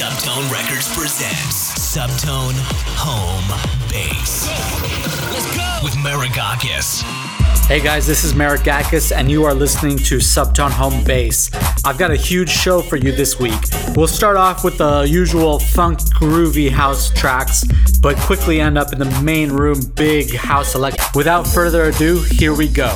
Subtone Records presents Subtone Home Bass. With Maragakis. Hey guys, this is Merrick and you are listening to Subtone Home Bass. I've got a huge show for you this week. We'll start off with the usual funk groovy house tracks, but quickly end up in the main room big house elect. Without further ado, here we go.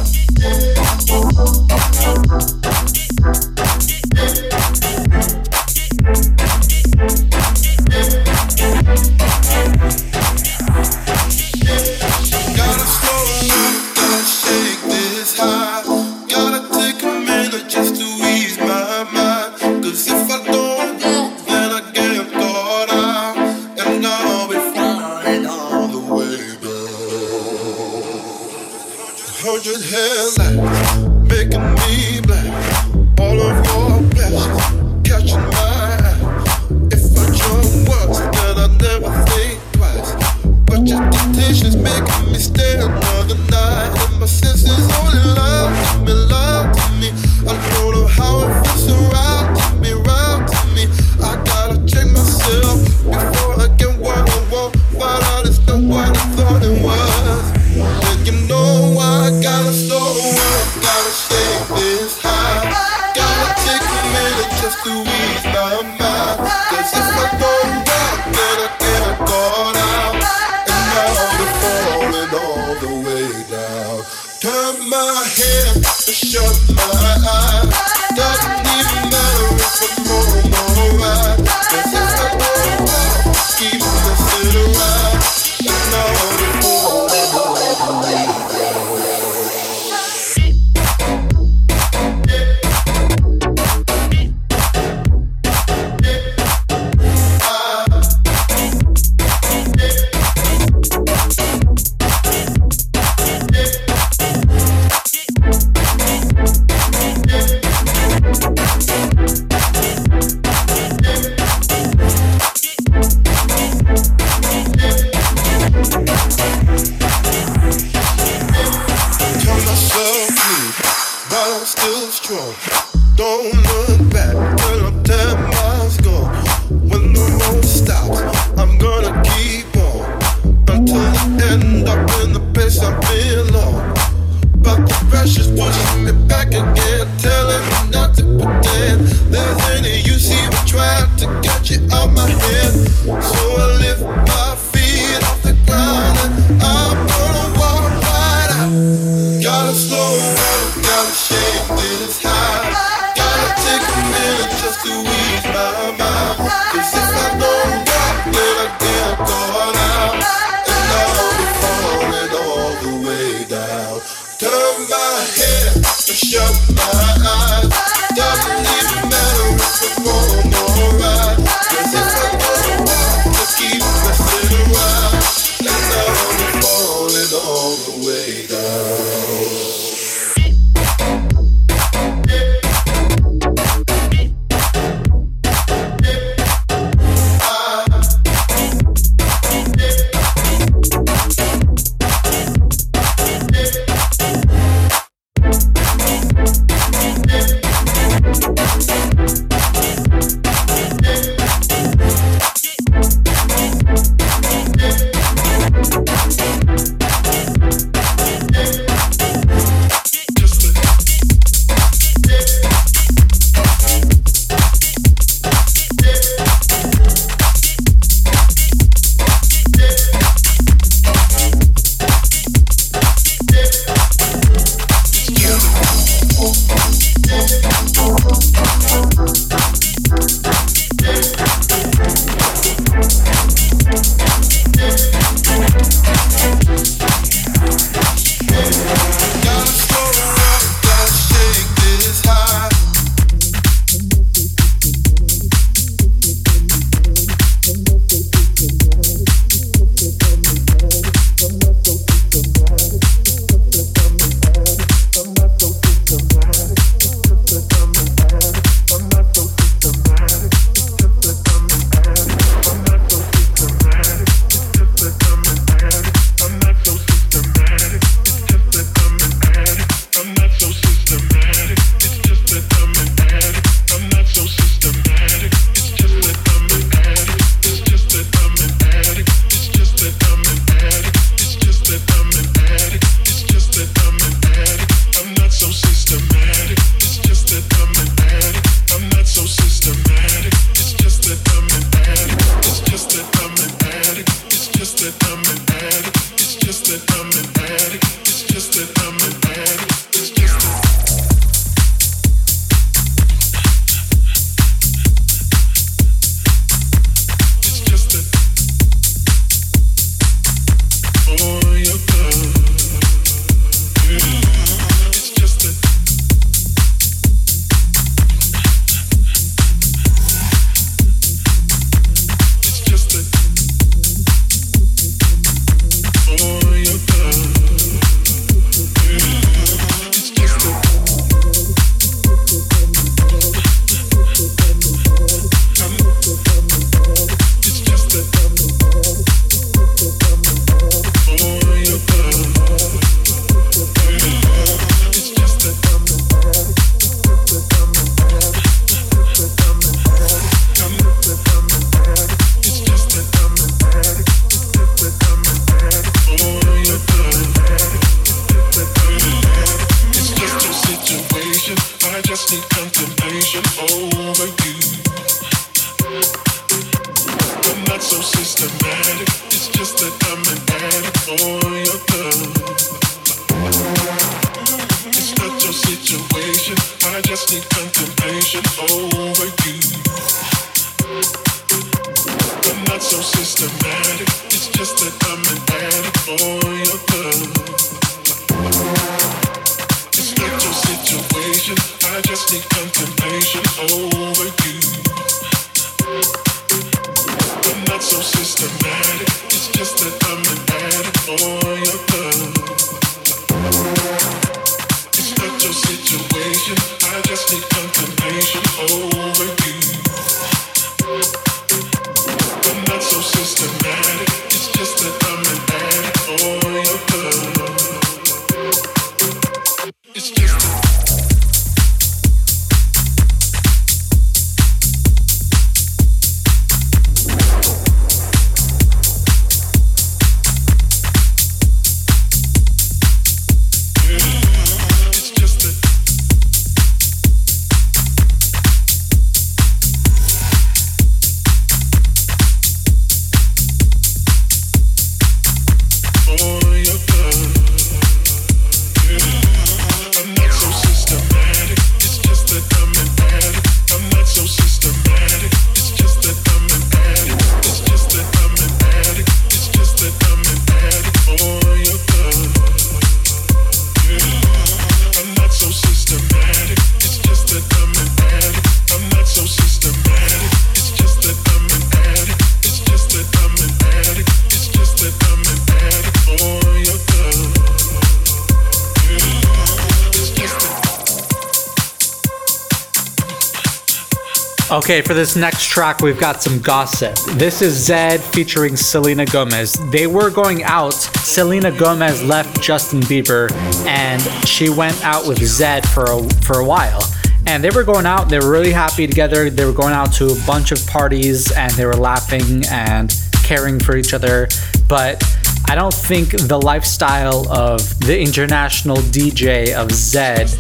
Okay, for this next track, we've got some gossip. This is Zedd featuring Selena Gomez. They were going out. Selena Gomez left Justin Bieber, and she went out with Zedd for a, for a while. And they were going out. They were really happy together. They were going out to a bunch of parties, and they were laughing and caring for each other. But I don't think the lifestyle of the international DJ of Zedd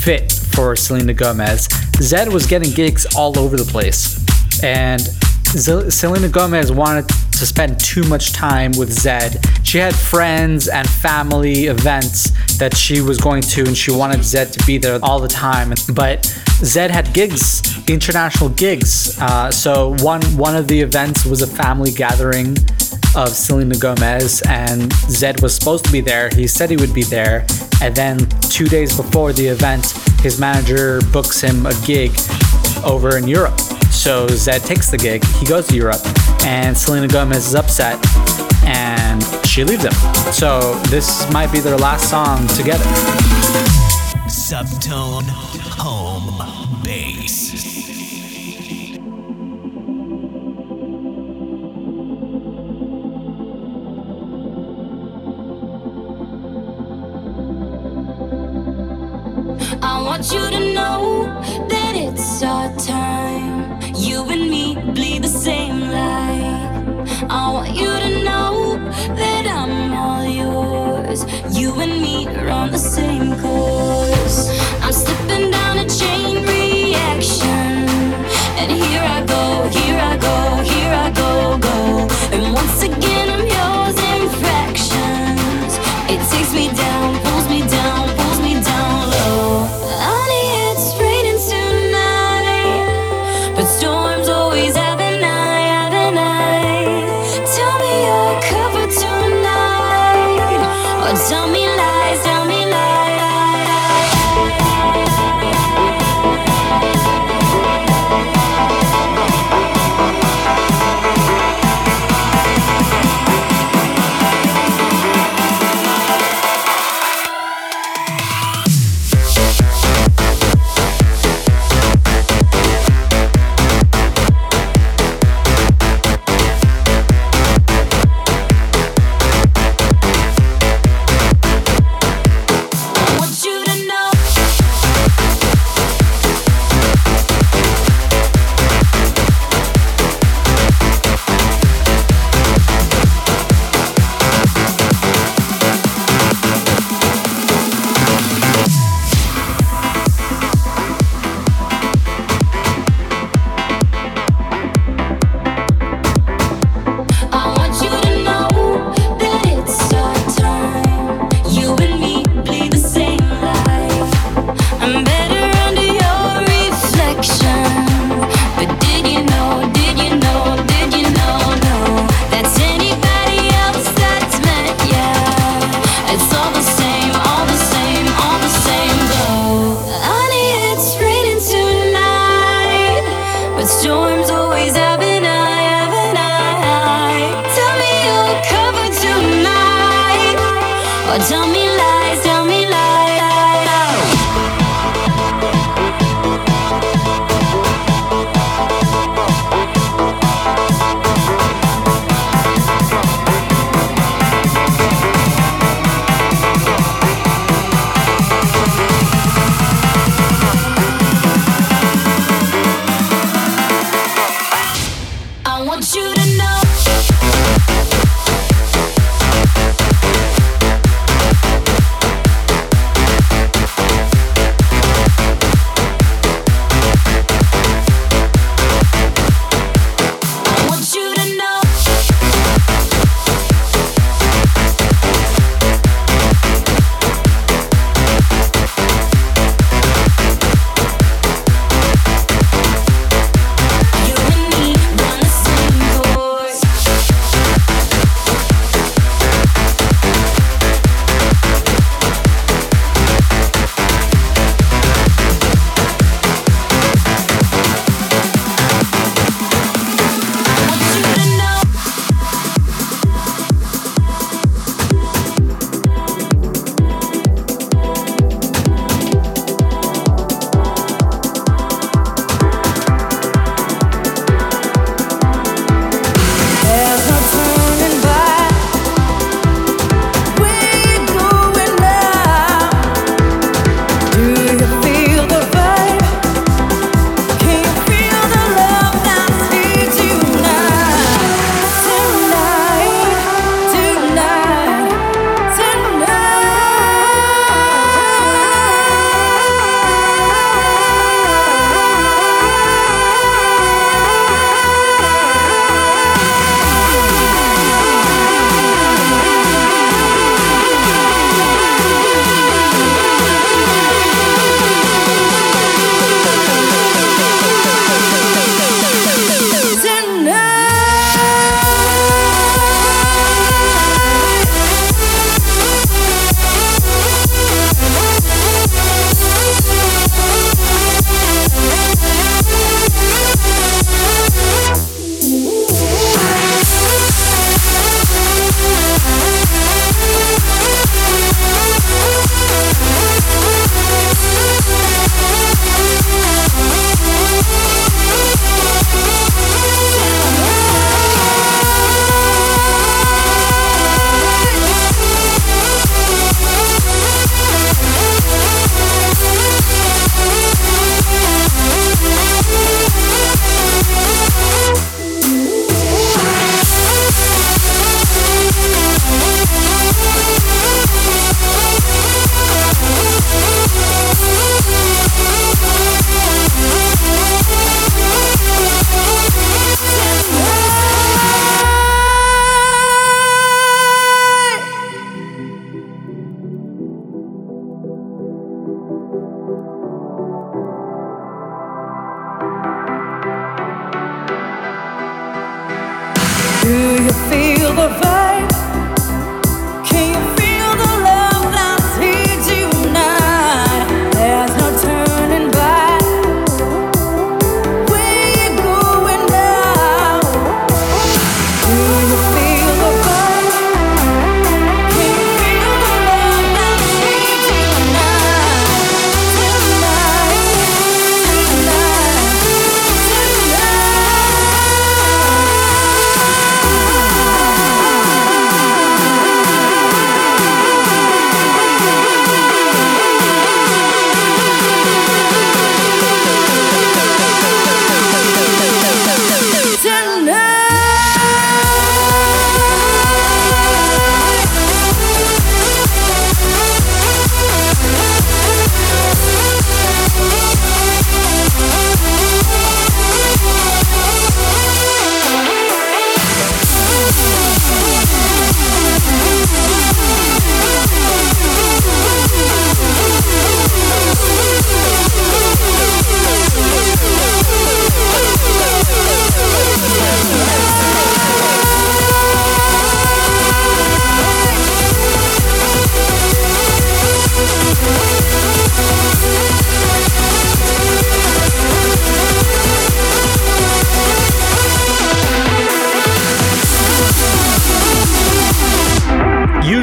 fit for Selena Gomez. Zedd was getting gigs all over the place, and Z- Selena Gomez wanted to spend too much time with Zedd. She had friends and family events that she was going to, and she wanted Zedd to be there all the time. But Zedd had gigs, international gigs. Uh, so one one of the events was a family gathering of Selena Gomez, and Zedd was supposed to be there. He said he would be there, and then two days before the event, his manager books him a gig over in Europe. So Zedd takes the gig, he goes to Europe, and Selena Gomez is upset, and she leaves him. So this might be their last song together. Subtone Home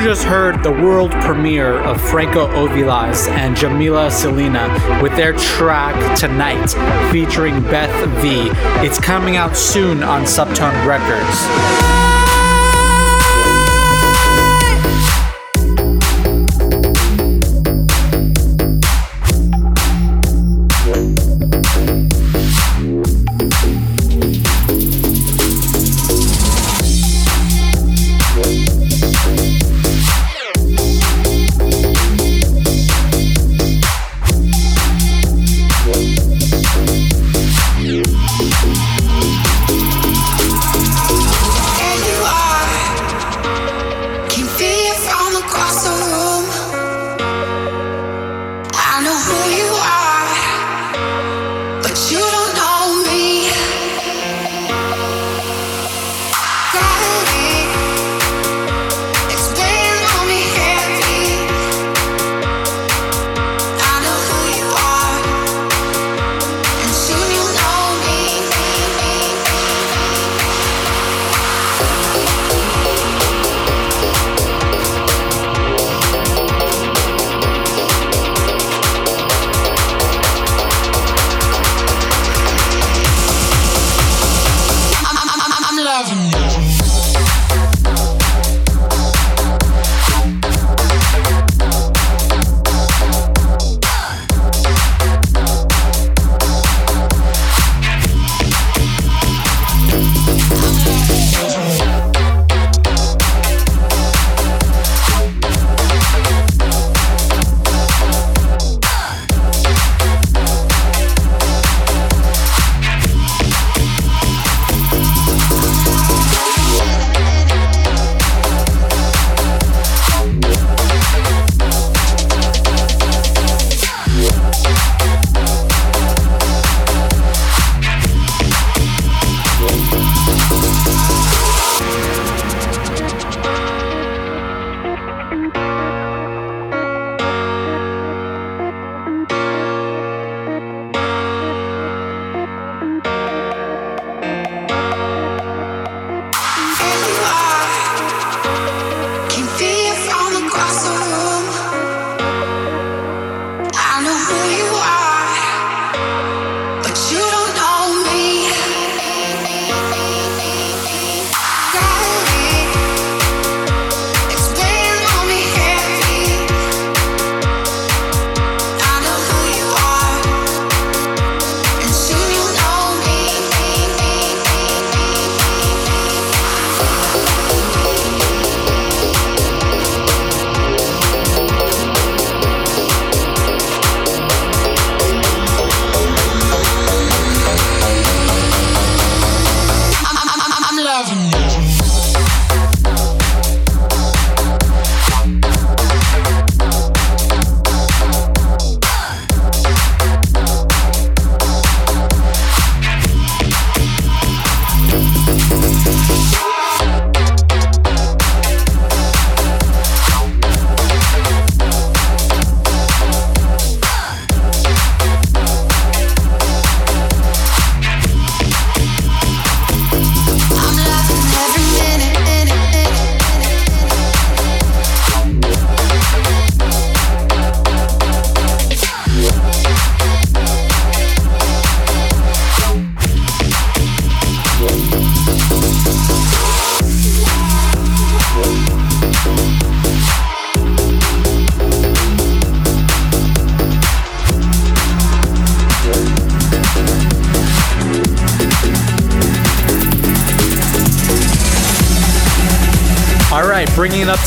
just heard the world premiere of Franco Ovilas and Jamila Selena with their track Tonight featuring Beth V. It's coming out soon on Subtone Records.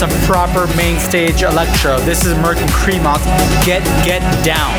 some proper main stage electro. This is Merk & Kremont. Get, get down.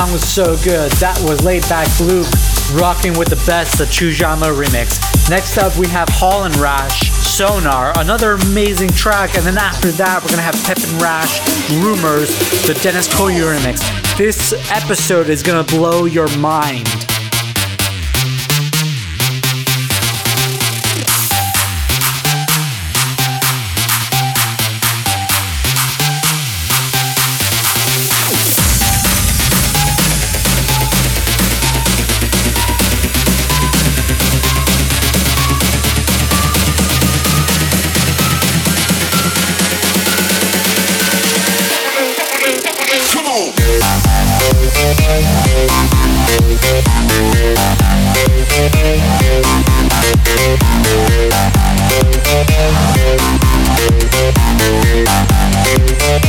Song was so good. That was Laidback Luke rocking with the best, the Chujama remix. Next up, we have Hall and Rash, Sonar, another amazing track. And then after that, we're gonna have Pep and Rash, Rumors, the Dennis Koyu remix. This episode is gonna blow your mind.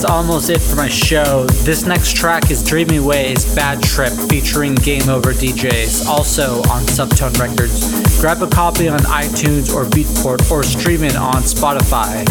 That's almost it for my show. This next track is Dreamy Ways Bad Trip featuring Game Over DJs, also on Subtone Records. Grab a copy on iTunes or Beatport or stream it on Spotify.